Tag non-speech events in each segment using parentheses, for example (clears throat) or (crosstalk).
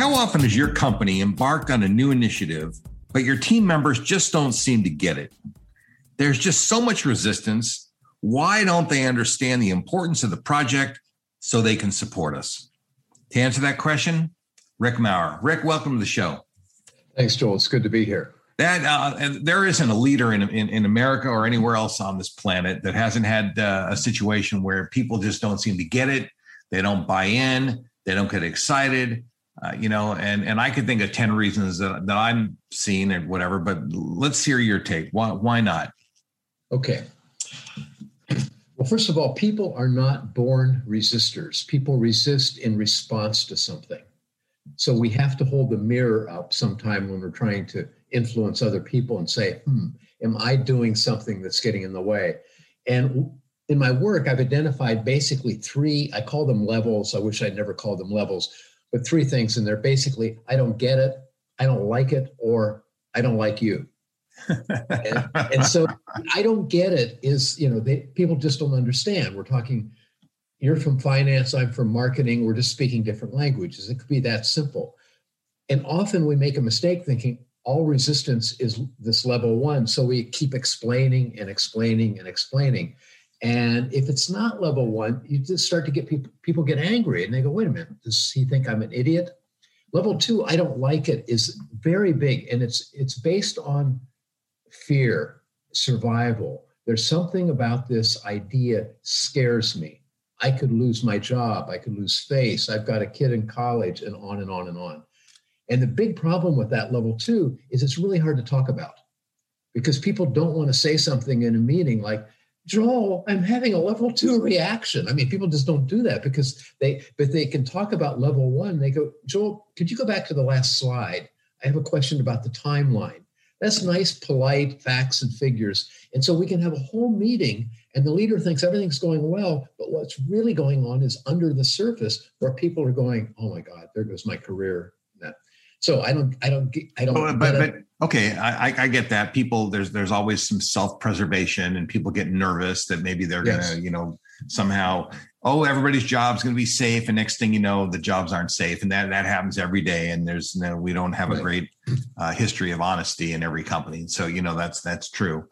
How often has your company embarked on a new initiative, but your team members just don't seem to get it? There's just so much resistance. Why don't they understand the importance of the project so they can support us? To answer that question, Rick Maurer. Rick, welcome to the show. Thanks, Joel. It's good to be here. That uh, there isn't a leader in, in, in America or anywhere else on this planet that hasn't had uh, a situation where people just don't seem to get it. They don't buy in. They don't get excited. Uh, you know, and and I could think of ten reasons that, that I'm seeing or whatever. But let's hear your take. Why why not? Okay. Well, first of all, people are not born resistors. People resist in response to something. So we have to hold the mirror up sometime when we're trying to influence other people and say, hmm, am I doing something that's getting in the way? And in my work, I've identified basically three, I call them levels. I wish I'd never called them levels, but three things. And they're basically, I don't get it, I don't like it, or I don't like you. and, and, so (laughs) I don't get it is, you know, they, people just don't understand. We're talking you're from finance, I'm from marketing, we're just speaking different languages. It could be that simple. And often we make a mistake thinking all resistance is this level one. So we keep explaining and explaining and explaining. And if it's not level one, you just start to get people people get angry and they go, wait a minute, does he think I'm an idiot? Level two, I don't like it, is very big and it's it's based on fear, survival. There's something about this idea scares me I could lose my job, I could lose face, I've got a kid in college, and on and on and on. And the big problem with that level two is it's really hard to talk about because people don't want to say something in a meeting like, Joel, I'm having a level two reaction. I mean, people just don't do that because they, but they can talk about level one. They go, Joel, could you go back to the last slide? I have a question about the timeline. That's nice, polite facts and figures. And so we can have a whole meeting and the leader thinks everything's going well, but what's really going on is under the surface where people are going, "Oh my God, there goes my career." So I don't, I don't, I don't. But, but, but okay, I, I get that. People, there's there's always some self preservation, and people get nervous that maybe they're yes. gonna, you know, somehow, oh, everybody's job's gonna be safe, and next thing you know, the jobs aren't safe, and that that happens every day. And there's no, we don't have right. a great uh, history of honesty in every company. So you know that's that's true.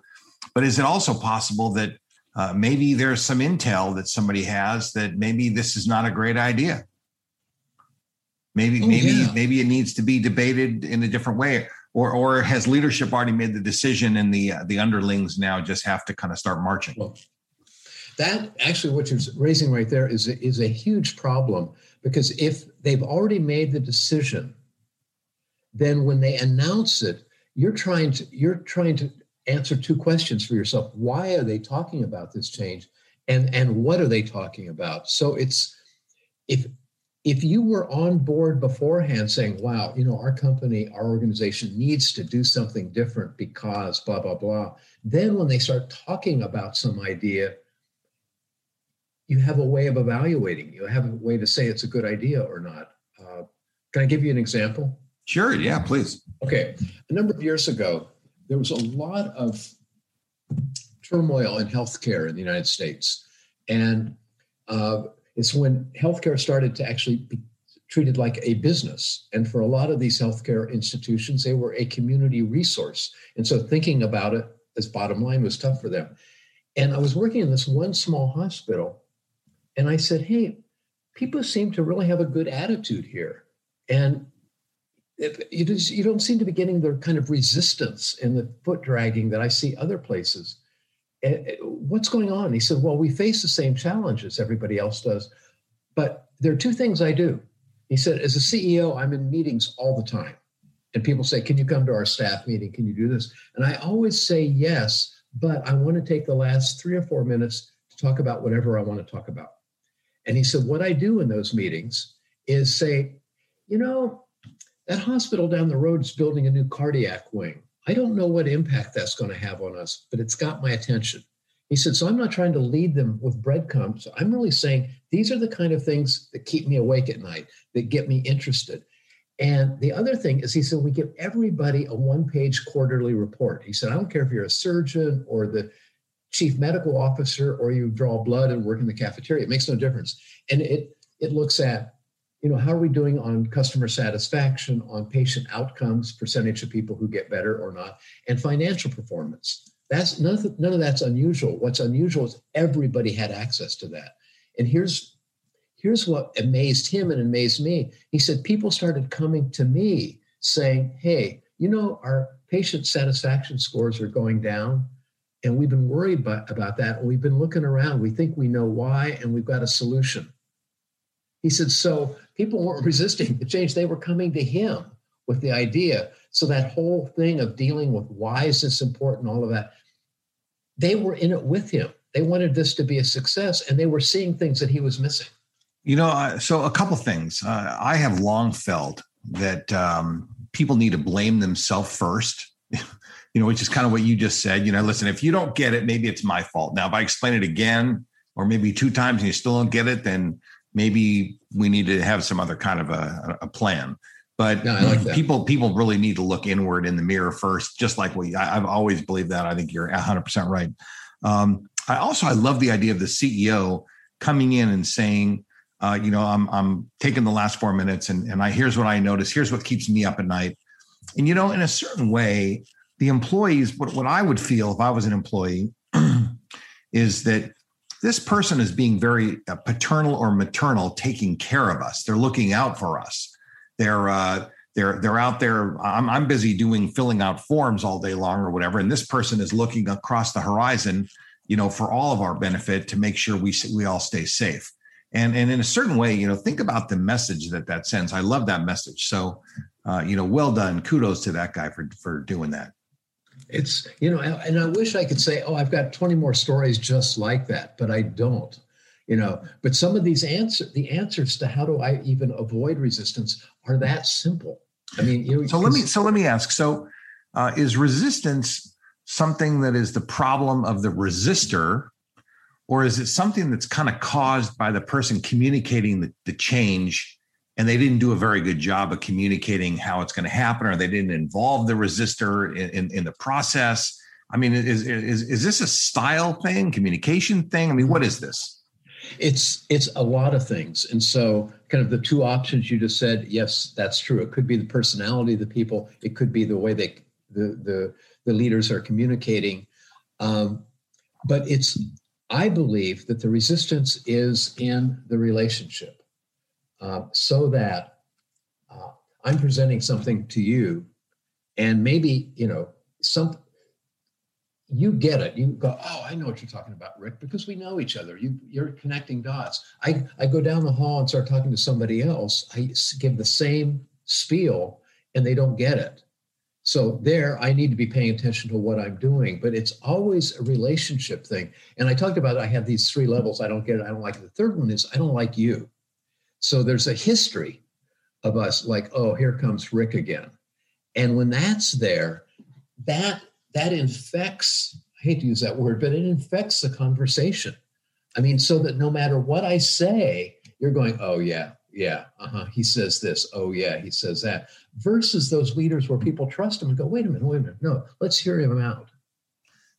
But is it also possible that uh, maybe there's some intel that somebody has that maybe this is not a great idea. Maybe, oh, maybe, yeah. maybe it needs to be debated in a different way, or or has leadership already made the decision, and the uh, the underlings now just have to kind of start marching. Well, that actually, what you're raising right there is a, is a huge problem because if they've already made the decision, then when they announce it, you're trying to you're trying to answer two questions for yourself. Why are they talking about this change? And, and what are they talking about? So it's if if you were on board beforehand saying, wow, you know, our company, our organization needs to do something different because blah, blah, blah, then when they start talking about some idea, you have a way of evaluating. You have a way to say it's a good idea or not. Uh, can I give you an example? Sure. Yeah, please. Okay. A number of years ago, there was a lot of turmoil in healthcare in the United States. And Uh, it's when healthcare started to actually be treated like a business. And for a lot of these healthcare institutions, they were a community resource. And so thinking about it as bottom line was tough for them. And I was working in this one small hospital, and I said, Hey, people seem to really have a good attitude here. And you, you don't seem to be getting the kind of resistance and the foot dragging that I see other places. Eh, eh, what's going on? He said, Well, we face the same challenges everybody else does. But there are two things I do. He said, As a CEO, I'm in meetings all the time. And people say, Can you come to our staff meeting? Can you do this? And I always say yes, but I want to take the last three or four minutes to talk about whatever I want to talk about. And he said, What I do in those meetings is say, You know, that hospital down the road is building a new cardiac wing. I don't know what impact that's going to have on us, but it's got my attention. He said, So I'm not trying to lead them with breadcrumbs. I'm really saying these are the kind of things that keep me awake at night, that get me interested. And the other thing is, he said, we give everybody a one page quarterly report. He said, I don't care if you're a surgeon or the chief medical officer or you draw blood and work in the cafeteria, it makes no difference. And it, it looks at you know, how are we doing on customer satisfaction, on patient outcomes, percentage of people who get better or not, and financial performance. That's none of, none of that's unusual. What's unusual is everybody had access to that. And here's here's what amazed him and amazed me. He said people started coming to me saying, "Hey, you know, our patient satisfaction scores are going down, and we've been worried about, about that. We've been looking around. We think we know why, and we've got a solution." He said, so people weren't (laughs) resisting the change. They were coming to him with the idea. So that whole thing of dealing with why is this important, all of that, they were in it with him. They wanted this to be a success and they were seeing things that he was missing. You know, so a couple things. Uh, I have long felt that um, people need to blame themselves first. (laughs) you know, which is kind of what you just said. You know, listen, if you don't get it, maybe it's my fault. Now, if I explain it again, or maybe two times and you still don't get it, then maybe we need to have some other kind of a, a plan. But no, like people people really need to look inward in the mirror first, just like we. I, have always believed that. I think you're 100 percent right. Um, I also I love the idea of the CEO coming in and saying, uh, you know, I'm I'm taking the last four minutes and and I here's what I notice. Here's what keeps me up at night. And you know, in a certain way, the employees, what what I would feel if I was an employee, (clears throat) is that this person is being very uh, paternal or maternal, taking care of us. They're looking out for us. They're uh, they're they're out there. I'm I'm busy doing filling out forms all day long or whatever, and this person is looking across the horizon, you know, for all of our benefit to make sure we we all stay safe. And and in a certain way, you know, think about the message that that sends. I love that message. So, uh, you know, well done. Kudos to that guy for for doing that it's you know and i wish i could say oh i've got 20 more stories just like that but i don't you know. But some of these answer the answers to how do i even avoid resistance are that simple. I mean you know, so let me so let me ask. So uh, is resistance something that is the problem of the resistor or is it something that's kind of caused by the person communicating the, the change and they didn't do a very good job of communicating how it's going to happen, or they didn't involve the resistor in, in, in, the process. I mean, is, is is this a style thing, communication thing? I mean, what is this? It's it's a lot of things, and so kind of the two options you just said. Yes, that's true. It could be the personality of the people. It could be the way they the the the leaders are communicating. Um, but it's I believe that the resistance is in the relationship uh, so that uh, I'm presenting something to you, and maybe you know some you get it. You go, oh, I know what you're talking about, Rick, because we know each other. You you're connecting dots. I I go down the hall and start talking to somebody else. I give the same spiel, and they don't get it. So there, I need to be paying attention to what I'm doing, but it's always a relationship thing. And I talked about I have these three levels. I don't get it. I don't like it. The third one is I don't like you. So there's a history of us like, oh, here comes Rick again. And when that's there, that that infects, I hate to use that word, but it infects the conversation. I mean, so that no matter what I say, you're going, oh yeah, yeah, uh-huh. He says this, oh yeah, he says that. Versus those leaders where people trust him and go, wait a minute, wait a minute, no, let's hear him out.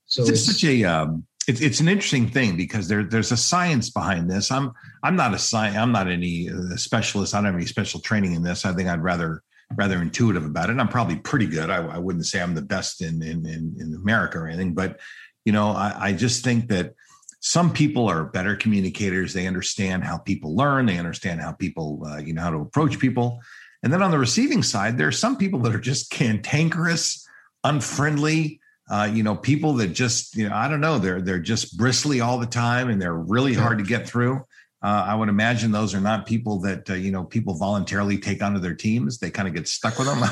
So it's, it's such a um, it's it's an interesting thing because there there's a science behind this. I'm I'm not a science. I'm not any uh, specialist. I don't have any special training in this. I think I'd rather rather intuitive about it. I'm probably pretty good. I, I wouldn't say I'm the best in, in in in America or anything, but you know, I, I just think that some people are better communicators. They understand how people learn. They understand how people, uh, you know, how to approach people. And then on the receiving side, there are some people that are just cantankerous, unfriendly. Uh, you know, people that just, you know, I don't know, they're they're just bristly all the time, and they're really hard to get through. Uh, I would imagine those are not people that uh, you know people voluntarily take onto their teams. They kind of get stuck with them.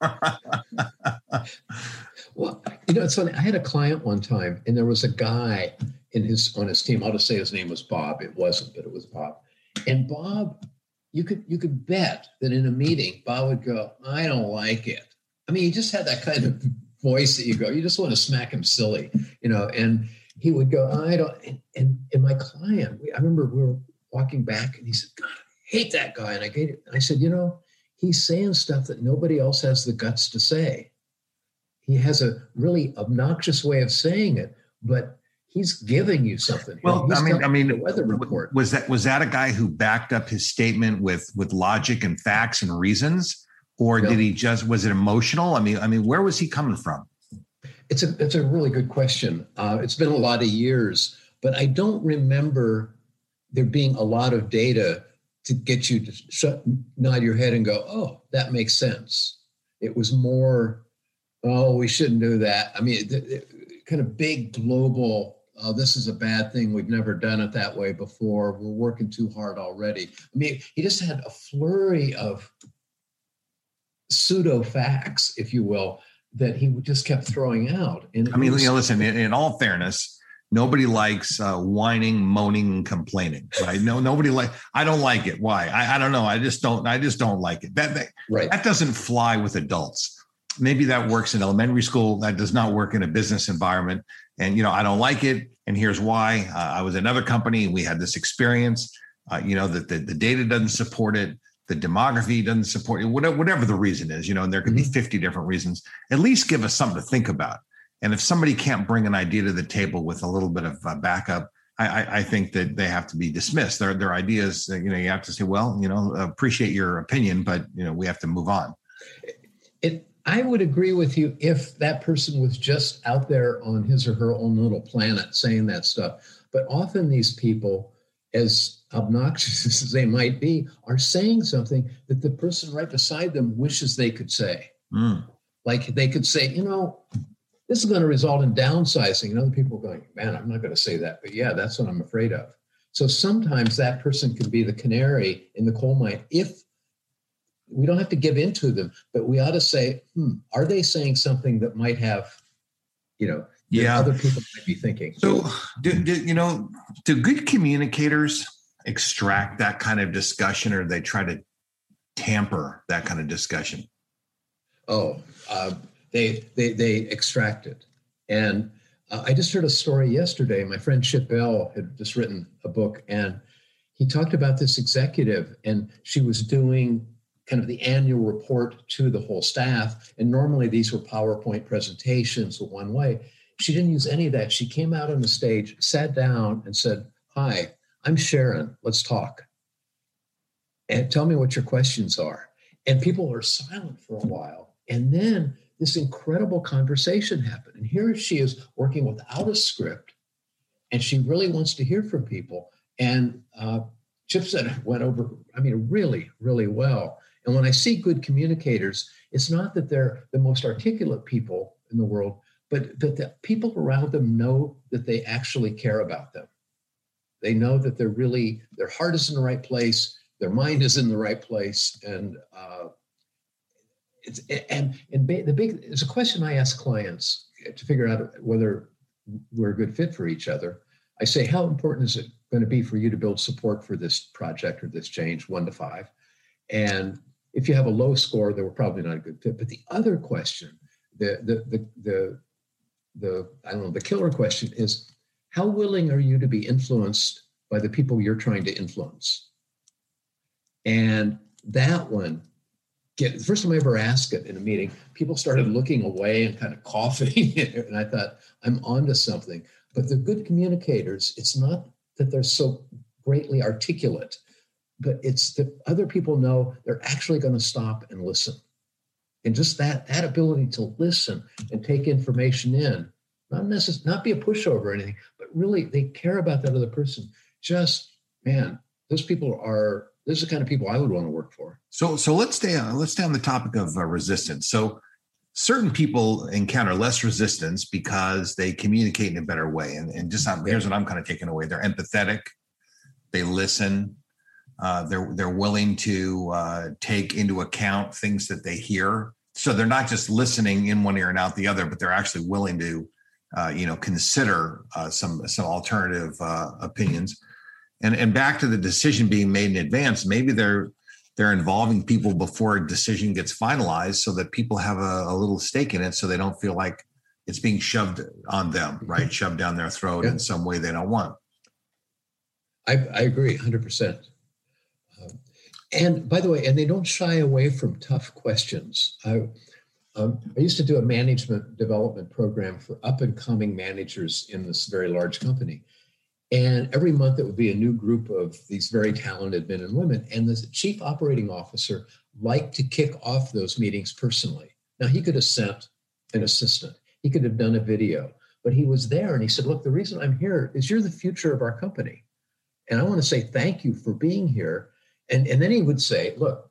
(laughs) well, you know, it's funny. I had a client one time, and there was a guy in his on his team. I'll just say his name was Bob. It wasn't, but it was Bob. And Bob, you could you could bet that in a meeting, Bob would go, "I don't like it." I mean, he just had that kind of voice that you go, you just want to smack him silly, you know. And he would go, "I don't." And and, and my client, I remember we were walking back, and he said, "God, I hate that guy." And I gave it. I said, "You know." He's saying stuff that nobody else has the guts to say. He has a really obnoxious way of saying it, but he's giving you something. Well, I mean, I mean, weather report. Was that was that a guy who backed up his statement with with logic and facts and reasons, or did he just was it emotional? I mean, I mean, where was he coming from? It's a it's a really good question. Uh, it's been a lot of years, but I don't remember there being a lot of data to get you to shut, nod your head and go, "Oh, that makes sense." It was more, "Oh, we shouldn't do that." I mean, it, it, kind of big global oh, this is a bad thing. We've never done it that way before. We're working too hard already. I mean, he just had a flurry of pseudo facts, if you will, that he just kept throwing out. And I mean, was, you know, listen, in, in, all fairness, nobody likes uh, whining, moaning, and complaining, right? No, nobody like, I don't like it. Why? I, I don't know. I just don't, I just don't like it. That, that, right. that doesn't fly with adults. Maybe that works in elementary school. That does not work in a business environment and you know i don't like it and here's why uh, i was another company and we had this experience uh, you know that the, the, data doesn't support it the demography doesn't support you, whatever, whatever the reason is you know and there could mm-hmm. be 50 different reasons at least give us something to think about and if somebody can't bring an idea to the table with a little bit of uh, backup I, I, think that they have to be dismissed. Their their ideas, you know, you have to say, well, you know, appreciate your opinion, but you know, we have to move on. It I would agree with you if that person was just out there on his or her own little planet saying that stuff. But often these people, as obnoxious (laughs) as they might be, are saying something that the person right beside them wishes they could say. Mm. Like they could say, you know, this is going to result in downsizing. And other people are going, man, I'm not going to say that. But yeah, that's what I'm afraid of. So sometimes that person can be the canary in the coal mine if we don't have to give in to them, but we ought to say, hmm, are they saying something that might have, you know, yeah, other people might be thinking. So, do, do, you know, do good communicators extract that kind of discussion, or they try to tamper that kind of discussion? Oh, uh, they they they extract it, and uh, I just heard a story yesterday. My friend Chip Bell had just written a book, and he talked about this executive, and she was doing kind of the annual report to the whole staff. And normally these were PowerPoint presentations the one way. She didn't use any of that. She came out on the stage, sat down, and said, Hi, I'm Sharon. Let's talk. And tell me what your questions are. And people are silent for a while. And then this incredible conversation happened. And here she is working without a script. And she really wants to hear from people. And uh, went over, I mean, really, really well. And when I see good communicators, it's not that they're the most articulate people in the world, but that the people around them know that they actually care about them. They know that they're really, their heart is in the right place, their mind is in the right place. And uh, it's, and, and the big, it's a question I ask clients to figure out whether we're a good fit for each other. I say, how important is it going to be for you to build support for this project or this change, one to five? And if you have a low score, they were probably not a good fit. But the other question, the the the the, the I don't know, the killer question is how willing are you to be influenced by the people you're trying to influence? And that one, get the first time I ever asked it in a meeting, people started looking away and kind of (laughs) coughing. and I thought, I'm onto something. But they're good communicators. It's not that they're so greatly articulate, but it's that other people know they're actually going to stop and listen. And just that that ability to listen and take information in, not necessarily not be a pushover or anything, but really they care about that other person. Just man, those people are those are the kind of people I would want to work for. So so let's stay on let's stay on the topic of uh, resistance. So certain people encounter less resistance because they communicate in a better way. And, and just um, here's what I'm kind of taking away: they're empathetic, they listen, uh, they're they're willing to uh, take into account things that they hear. So they're not just listening in one ear and out the other, but they're actually willing to, uh, you know, consider uh, some some alternative uh, opinions. And and back to the decision being made in advance, maybe they're they're involving people before a decision gets finalized so that people have a, a little stake in it so they don't feel like it's being shoved on them right shoved down their throat yeah. in some way they don't want i, I agree 100% uh, and by the way and they don't shy away from tough questions I, um, I used to do a management development program for up and coming managers in this very large company and every month it would be a new group of these very talented men and women. And the chief operating officer liked to kick off those meetings personally. Now, he could have sent an assistant, he could have done a video, but he was there and he said, Look, the reason I'm here is you're the future of our company. And I want to say thank you for being here. And, and then he would say, Look,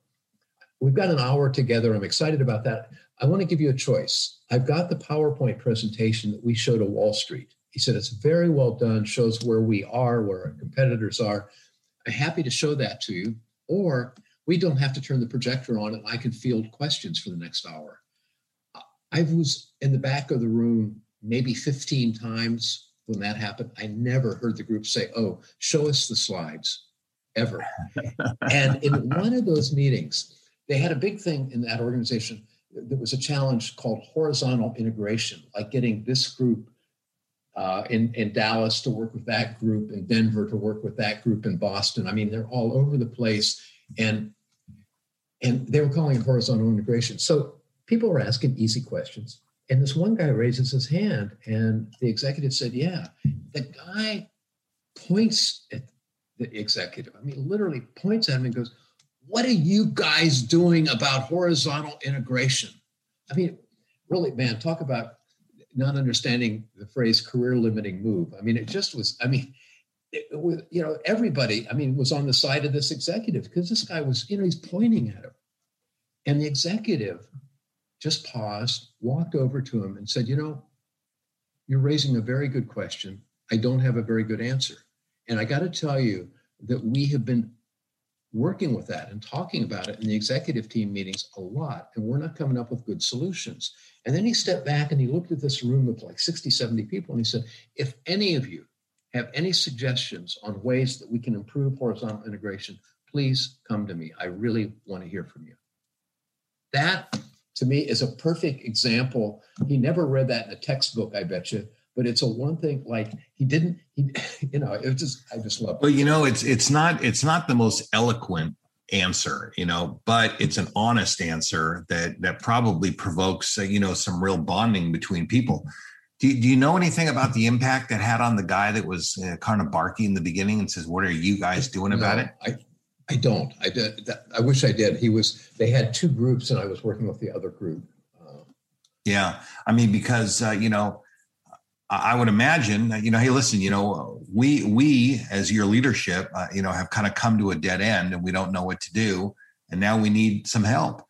we've got an hour together. I'm excited about that. I want to give you a choice. I've got the PowerPoint presentation that we showed to Wall Street. He said, It's very well done, shows where we are, where our competitors are. I'm happy to show that to you. Or we don't have to turn the projector on and I can field questions for the next hour. I was in the back of the room maybe 15 times when that happened. I never heard the group say, Oh, show us the slides ever. (laughs) and in one of those meetings, they had a big thing in that organization. There was a challenge called horizontal integration, like getting this group uh, in, in Dallas to work with that group, in Denver to work with that group, in Boston. I mean, they're all over the place. And, and they were calling it horizontal integration. So people were asking easy questions. And this one guy raises his hand, and the executive said, Yeah. The guy points at the executive. I mean, literally points at him and goes, What are you guys doing about horizontal integration? I mean, really, man, talk about not understanding the phrase career limiting move. I mean, it just was, I mean, it, was, you know, everybody, I mean, was on the side of this executive because this guy was, you know, he's pointing at him. And the executive just paused, walked over to him and said, You know, you're raising a very good question. I don't have a very good answer. And I got to tell you that we have been working with that and talking about it in the executive team meetings a lot, and we're not coming up with good solutions. And then he stepped back and he looked at this room of like 60, 70 people and he said, if any of you have any suggestions on ways that we can improve horizontal integration, please come to me. I really want to hear from you. That to me is a perfect example. He never read that in a textbook, I bet you, but it's a one thing like he didn't, he, (laughs) you know, it just, I just love it. Well, you know, it's, it's not, it's not the most eloquent answer you know but it's an honest answer that that probably provokes uh, you know some real bonding between people. Do, do you know anything about the impact that had on the guy that was uh, kind of barky in the beginning and says what are you guys doing no, about it? I i don't. I did that, i wish i did. He was they had two groups and i was working with the other group. Uh, yeah. I mean because uh, you know I would imagine, you know, hey, listen, you know, we we as your leadership, uh, you know, have kind of come to a dead end, and we don't know what to do, and now we need some help.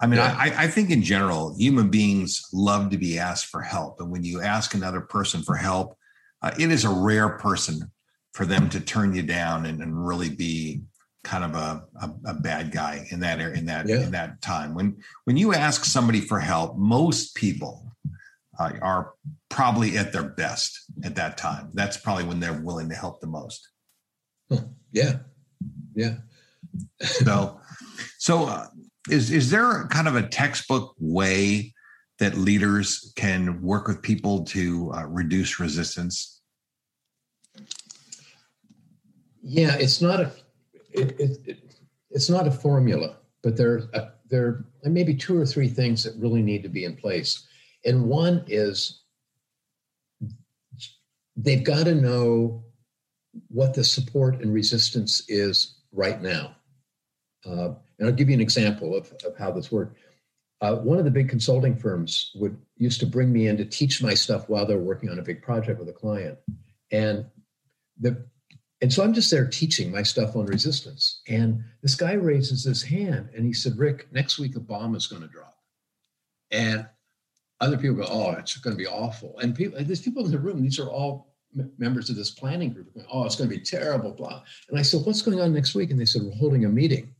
I mean, yeah. I, I think in general, human beings love to be asked for help, and when you ask another person for help, uh, it is a rare person for them to turn you down and, and really be kind of a, a, a, bad guy in that in that yeah. in that time. When when you ask somebody for help, most people uh, are probably at their best at that time. That's probably when they're willing to help the most. Yeah, yeah. so, so uh, is is there kind of a textbook way that leaders can work with people to uh, reduce resistance? Yeah, it's not a it, it, it, it's not a formula, but there uh, there are maybe two or three things that really need to be in place. And one is they've got to know what the support and resistance is right now. Uh, and I'll give you an example of, of how this worked. Uh, one of the big consulting firms would used to bring me in to teach my stuff while they're working on a big project with a client, and the and so I'm just there teaching my stuff on resistance. And this guy raises his hand and he said, "Rick, next week a bomb is going to drop," and other people go, "Oh, it's going to be awful." And people, there's people in the room. These are all members of this planning group. Going, oh, it's going to be terrible, blah. And I said, "What's going on next week?" And they said, "We're holding a meeting."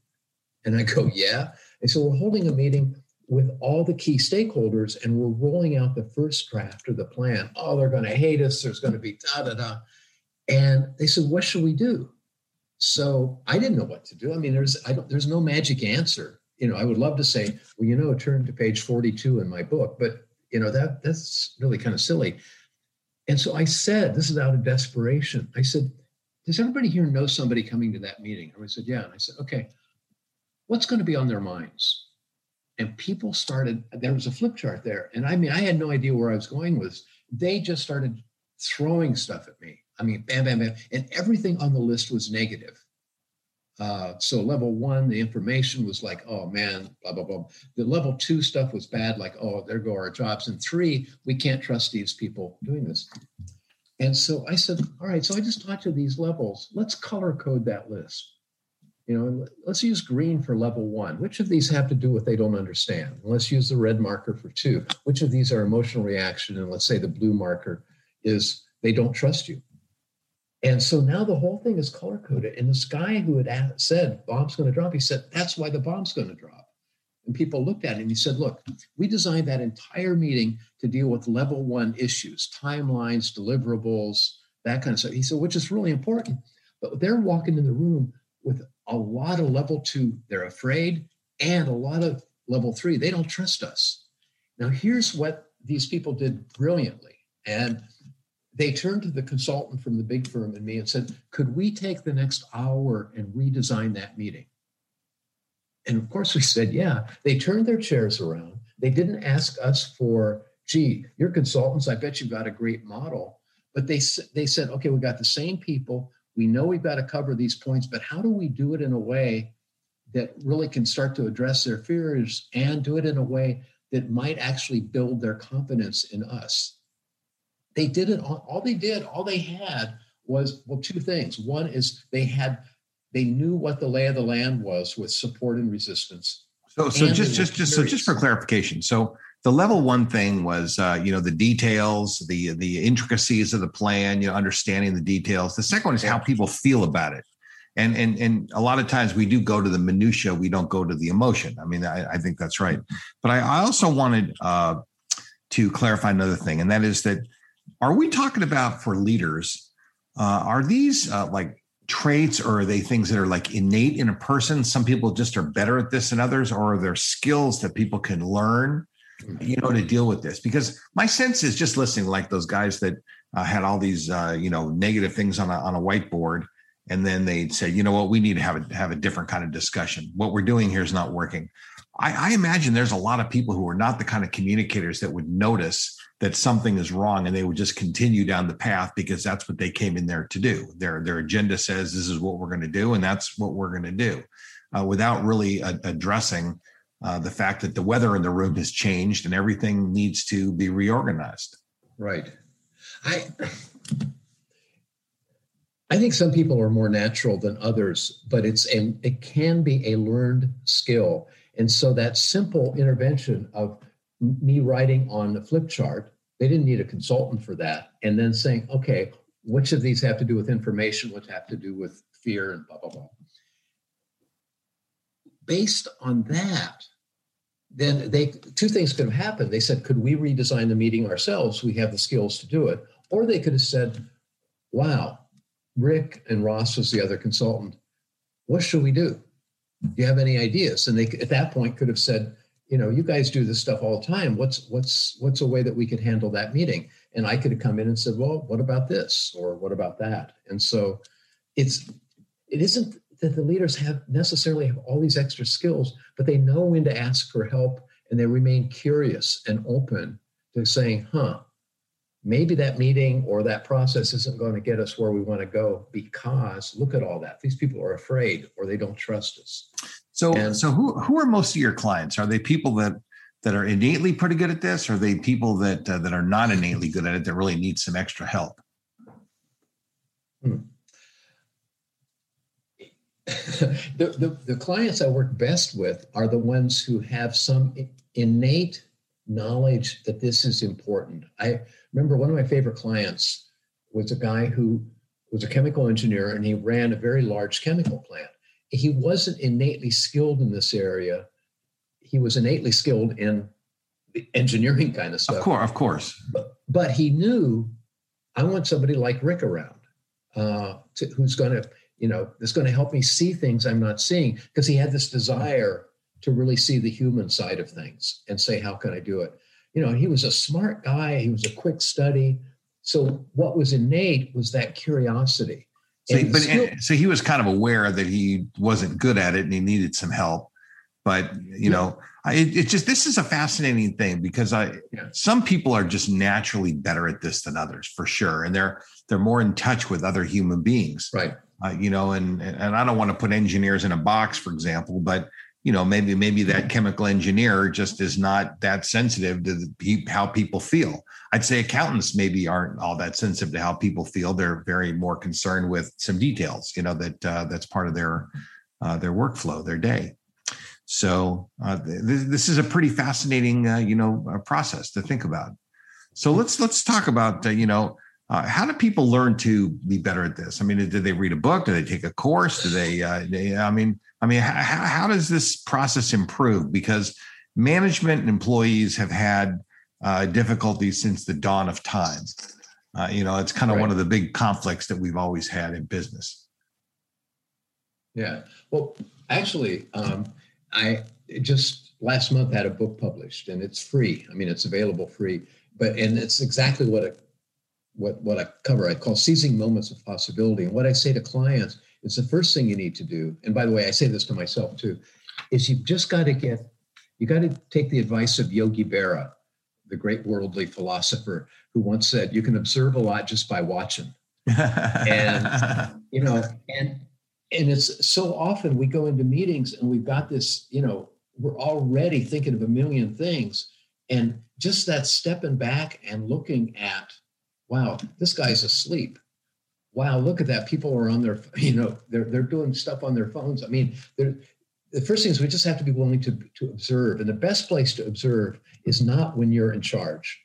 And I go, "Yeah." They said, "We're holding a meeting." with all the key stakeholders and we're rolling out the first draft of the plan. Oh, they're going to hate us. There's going to be da da da. And they said, what should we do? So I didn't know what to do. I mean, there's I don't there's no magic answer. You know, I would love to say, well, you know, turn to page 42 in my book, but you know, that that's really kind of silly. And so I said, this is out of desperation. I said, does everybody here know somebody coming to that meeting? I said, yeah. And I said, okay, what's going to be on their minds? and people started there was a flip chart there and i mean i had no idea where i was going with they just started throwing stuff at me i mean bam bam bam and everything on the list was negative uh, so level one the information was like oh man blah blah blah the level two stuff was bad like oh there go our jobs and three we can't trust these people doing this and so i said all right so i just talked to these levels let's color code that list you know, let's use green for level one. Which of these have to do with they don't understand? Let's use the red marker for two. Which of these are emotional reaction? And let's say the blue marker is they don't trust you. And so now the whole thing is color coded. And this guy who had said bomb's going to drop, he said, that's why the bomb's going to drop. And people looked at him and he said, look, we designed that entire meeting to deal with level one issues, timelines, deliverables, that kind of stuff. He said, which is really important. But they're walking in the room with a lot of level two, they're afraid, and a lot of level three, they don't trust us. Now, here's what these people did brilliantly. And they turned to the consultant from the big firm and me and said, Could we take the next hour and redesign that meeting? And of course, we said, Yeah. They turned their chairs around. They didn't ask us for, gee, you're consultants. I bet you've got a great model. But they, they said, okay, we got the same people. We know we've got to cover these points, but how do we do it in a way that really can start to address their fears and do it in a way that might actually build their confidence in us? They did it, all, all they did, all they had was, well, two things. One is they had, they knew what the lay of the land was with support and resistance. So, so just, just, just, so just for clarification. So, the level one thing was uh, you know the details the the intricacies of the plan you know understanding the details the second one is how people feel about it and and and a lot of times we do go to the minutia we don't go to the emotion i mean i, I think that's right but i, I also wanted uh, to clarify another thing and that is that are we talking about for leaders uh, are these uh, like traits or are they things that are like innate in a person some people just are better at this than others or are there skills that people can learn you know, to deal with this? Because my sense is just listening, like those guys that uh, had all these, uh, you know, negative things on a, on a whiteboard, and then they'd say, you know what, we need to have a have a different kind of discussion. What we're doing here is not working. I, I imagine there's a lot of people who are not the kind of communicators that would notice that something is wrong and they would just continue down the path because that's what they came in there to do. Their their agenda says this is what we're going to do and that's what we're going to do, uh, without really a, addressing uh, the fact that the weather in the room has changed and everything needs to be reorganized. Right. I I think some people are more natural than others, but it's a, it can be a learned skill. And so that simple intervention of me writing on the flip chart, they didn't need a consultant for that. And then saying, okay, which of these have to do with information, what have to do with fear and blah, blah, blah based on that, then they two things could have happened. They said, could we redesign the meeting ourselves? We have the skills to do it. Or they could have said, wow, Rick and Ross was the other consultant. What should we do? Do you have any ideas? And they at that point could have said, you know, you guys do this stuff all the time. What's what's what's a way that we could handle that meeting? And I could have come in and said, well, what about this or what about that? And so it's it isn't that the leaders have necessarily have all these extra skills, but they know when to ask for help and they remain curious and open to saying, huh, maybe that meeting or that process isn't going to get us where we want to go because look at all that. These people are afraid or they don't trust us. So, and, so who who are most of your clients? Are they people that that are innately pretty good at this, or are they people that uh, that are not innately good at it that really need some extra help? Hmm. the, the, the clients I work best with are the ones who have some innate knowledge that this is important. I remember one of my favorite clients was a guy who was a chemical engineer and he ran a very large chemical plant. He wasn't innately skilled in this area. He was innately skilled in the engineering kind of stuff. Of course, of course. But, but he knew I want somebody like Rick around uh, to, who's going to, you know, that's going to help me see things I'm not seeing because he had this desire to really see the human side of things and say, how can I do it? You know, he was a smart guy. He was a quick study. So what was innate was that curiosity. So, but, still, so he was kind of aware that he wasn't good at it and he needed some help. But you yeah. know, I, it, just this is a fascinating thing because I yeah. some people are just naturally better at this than others for sure, and they're they're more in touch with other human beings, right? Uh, you know, and and I don't want to put engineers in a box, for example, but you know maybe maybe that chemical engineer just is not that sensitive to the, how people feel i'd say accountants maybe aren't all that sensitive to how people feel they're very more concerned with some details you know that uh, that's part of their uh, their workflow their day so uh, th- this is a pretty fascinating uh, you know uh, process to think about so let's let's talk about uh, you know uh, how do people learn to be better at this? I mean, did they read a book? Do they take a course? Do they? Uh, they I mean, I mean, how, how, does this process improve? Because management and employees have had uh, difficulties since the dawn of time. Uh, you know, it's kind of right. one of the big conflicts that we've always had in business. Yeah. Well, actually, um, I just last month had a book published, and it's free. I mean, it's available free, but and it's exactly what it what what I cover. I call seizing moments of possibility. And what I say to clients is the first thing you need to do. And by the way, I say this to myself too, is you've just got to get you got to take the advice of Yogi Berra, the great worldly philosopher, who once said, "You can observe a lot just by watching." and (laughs) you know, and and it's so often we go into meetings and we've got this, you know, we're already thinking of a million things, and just that stepping back and looking at wow, this guy's asleep. Wow, look at that. People are on their, (laughs) you know, they're they're doing stuff on their phones. I mean, the first thing is we just have to be willing to, to observe. And the best place to observe is not when you're in charge.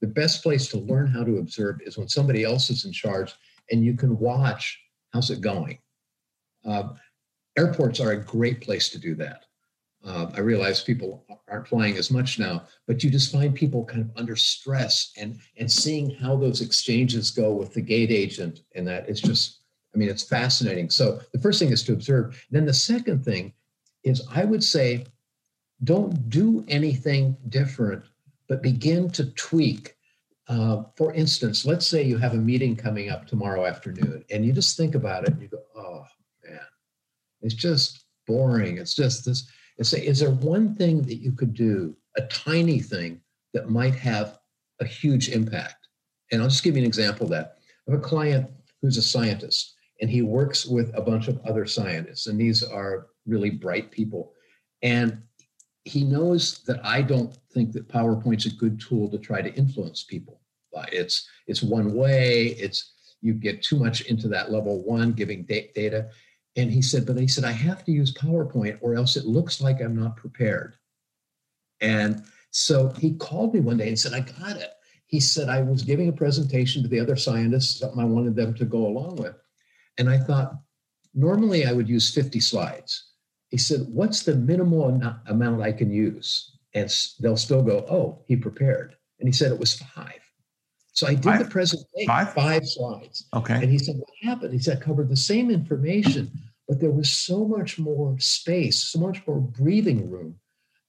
The best place to learn how to observe is when somebody else is in charge and you can watch how's it going. Uh, airports are a great place to do that. Uh, I realize people aren't flying as much now, but you just find people kind of under stress and and seeing how those exchanges go with the gate agent and that it's just, I mean, it's fascinating. So the first thing is to observe. Then the second thing is I would say, don't do anything different, but begin to tweak. Uh, for instance, let's say you have a meeting coming up tomorrow afternoon, and you just think about it and you go, oh man, it's just boring. It's just this and say, is there one thing that you could do, a tiny thing that might have a huge impact? And I'll just give you an example of that. I have a client who's a scientist and he works with a bunch of other scientists, and these are really bright people. And he knows that I don't think that PowerPoint's a good tool to try to influence people. It's it's one way. It's you get too much into that level one, giving data. And he said, but he said, I have to use PowerPoint or else it looks like I'm not prepared. And so he called me one day and said, I got it. He said, I was giving a presentation to the other scientists, something I wanted them to go along with. And I thought, normally I would use 50 slides. He said, What's the minimal amount I can use? And they'll still go, Oh, he prepared. And he said it was five. So I did five? the presentation, five? five slides. Okay. And he said, What happened? He said, I covered the same information, but there was so much more space, so much more breathing room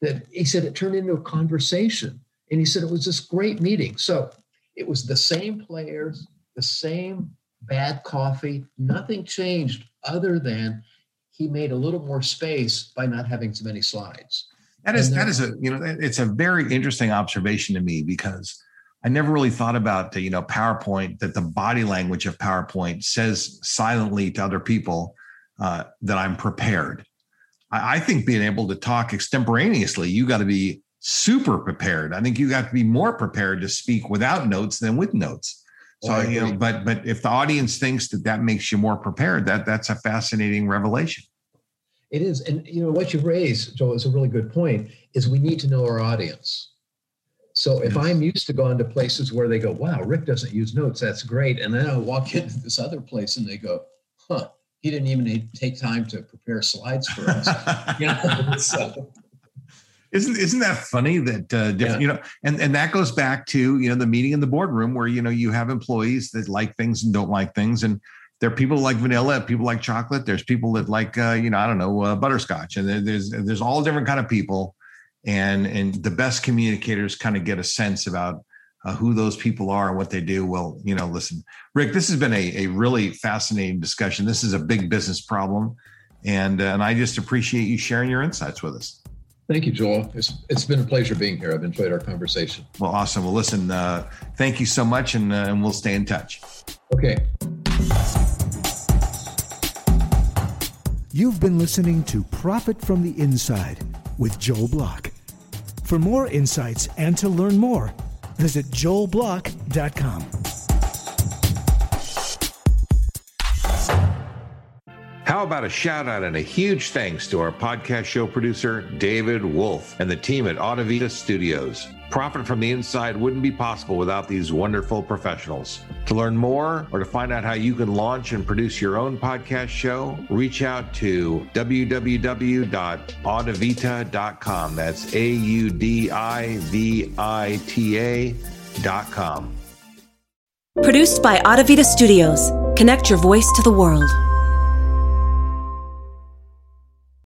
that he said it turned into a conversation. And he said it was this great meeting. So it was the same players, the same bad coffee, nothing changed other than he made a little more space by not having so many slides. That is that is a you know it's a very interesting observation to me because I never really thought about the, you know PowerPoint that the body language of PowerPoint says silently to other people uh, that I'm prepared. I, I think being able to talk extemporaneously, you got to be super prepared. I think you got to be more prepared to speak without notes than with notes. So well, you know, but but if the audience thinks that that makes you more prepared, that that's a fascinating revelation. It is, and you know what you've raised, Joel, is a really good point. Is we need to know our audience. So if. I'm used to going to places where they go, "Wow, Rick doesn't use notes. That's great," and then I walk (laughs) into this other place and they go, "Huh, he didn't even take time to prepare slides for us." (laughs) you know, (laughs) so isn't isn't that funny that uh, yeah. you know and and that goes back to you know the meeting in the boardroom where you know you have employees that like things and don't like things and there are people like vanilla people like chocolate there's people that like uh, you know i don't know uh, butterscotch and there's there's all different kind of people and and the best communicators kind of get a sense about uh, who those people are and what they do well you know listen rick this has been a, a really fascinating discussion this is a big business problem and uh, and i just appreciate you sharing your insights with us Thank you, Joel. It's, it's been a pleasure being here. I've enjoyed our conversation. Well, awesome. Well, listen, uh, thank you so much, and, uh, and we'll stay in touch. Okay. You've been listening to Profit from the Inside with Joel Block. For more insights and to learn more, visit joelblock.com. How about a shout out and a huge thanks to our podcast show producer, David Wolf, and the team at Audivita Studios. Profit from the inside wouldn't be possible without these wonderful professionals. To learn more or to find out how you can launch and produce your own podcast show, reach out to www.audivita.com. That's A U D I V I T A.com. Produced by Audivita Studios. Connect your voice to the world.